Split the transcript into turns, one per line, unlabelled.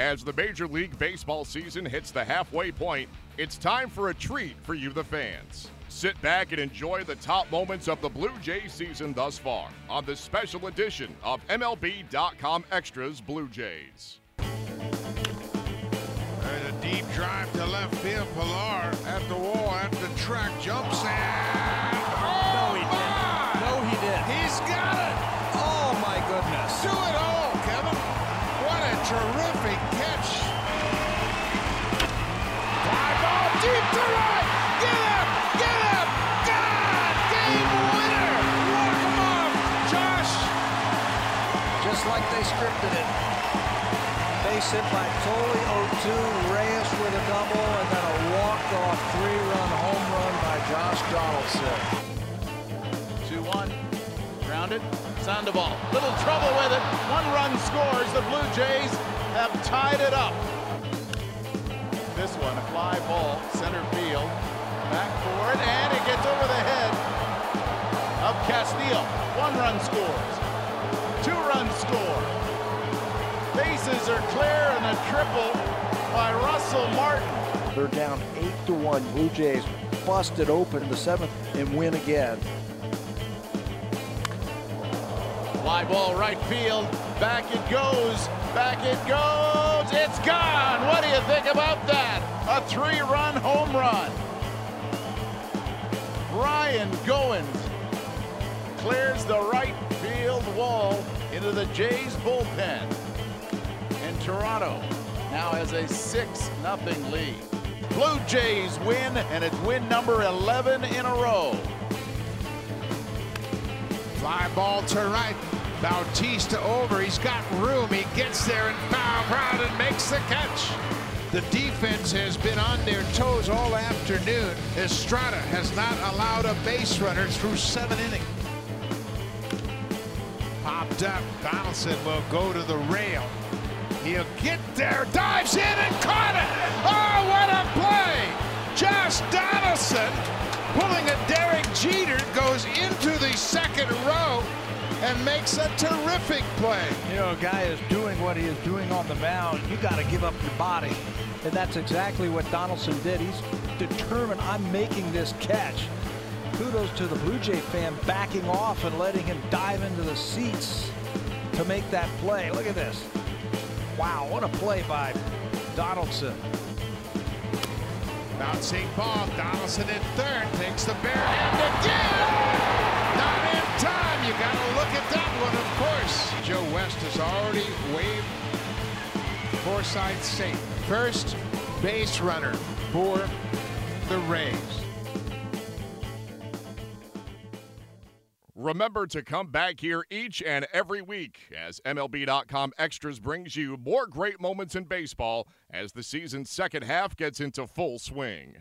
As the Major League Baseball season hits the halfway point, it's time for a treat for you, the fans. Sit back and enjoy the top moments of the Blue Jays season thus far on this special edition of MLB.com Extras Blue Jays.
And a deep drive to left field. Pillar at the wall, at the track, jumps and.
No, he didn't. No, he didn't.
He's got it!
Oh, my goodness.
Do it all, Kevin. What a terrific
like they scripted it. Base hit by Toley 0-2, Reyes with a double, and then a walk-off three-run home run by Josh Donaldson.
2-1. Grounded. Sandoval. Little trouble with it. One run scores. The Blue Jays have tied it up. This one, a fly ball, center field. Back for it, and it gets over the head of Castillo. One run scores. Bases are clear and a triple by Russell Martin.
They're down 8 to 1. Blue Jays busted open in the seventh and win again.
Fly ball right field. Back it goes. Back it goes. It's gone. What do you think about that? A three run home run. Ryan Goins clears the right field wall into the Jays bullpen. Toronto now has a 6 0 lead. Blue Jays win, and it's win number 11 in a row.
Fly ball to right. Bautista over. He's got room. He gets there and foul proud and makes the catch. The defense has been on their toes all afternoon. Estrada has not allowed a base runner through seven innings. Popped up. Donaldson will go to the rail. He'll get there, dives in and caught it. Oh, what a play! Josh Donaldson pulling a Derek Jeter goes into the second row and makes a terrific play.
You know, a guy is doing what he is doing on the mound. You got to give up your body. And that's exactly what Donaldson did. He's determined, I'm making this catch. Kudos to the Blue Jay fan backing off and letting him dive into the seats to make that play. Look at this. Wow, what a play by Donaldson.
Bouncing ball, Donaldson in third, takes the bare hand again! Not in time, you gotta look at that one, of course. Joe West has already waved Forsythe safe. First base runner for the Rays.
Remember to come back here each and every week as MLB.com Extras brings you more great moments in baseball as the season's second half gets into full swing.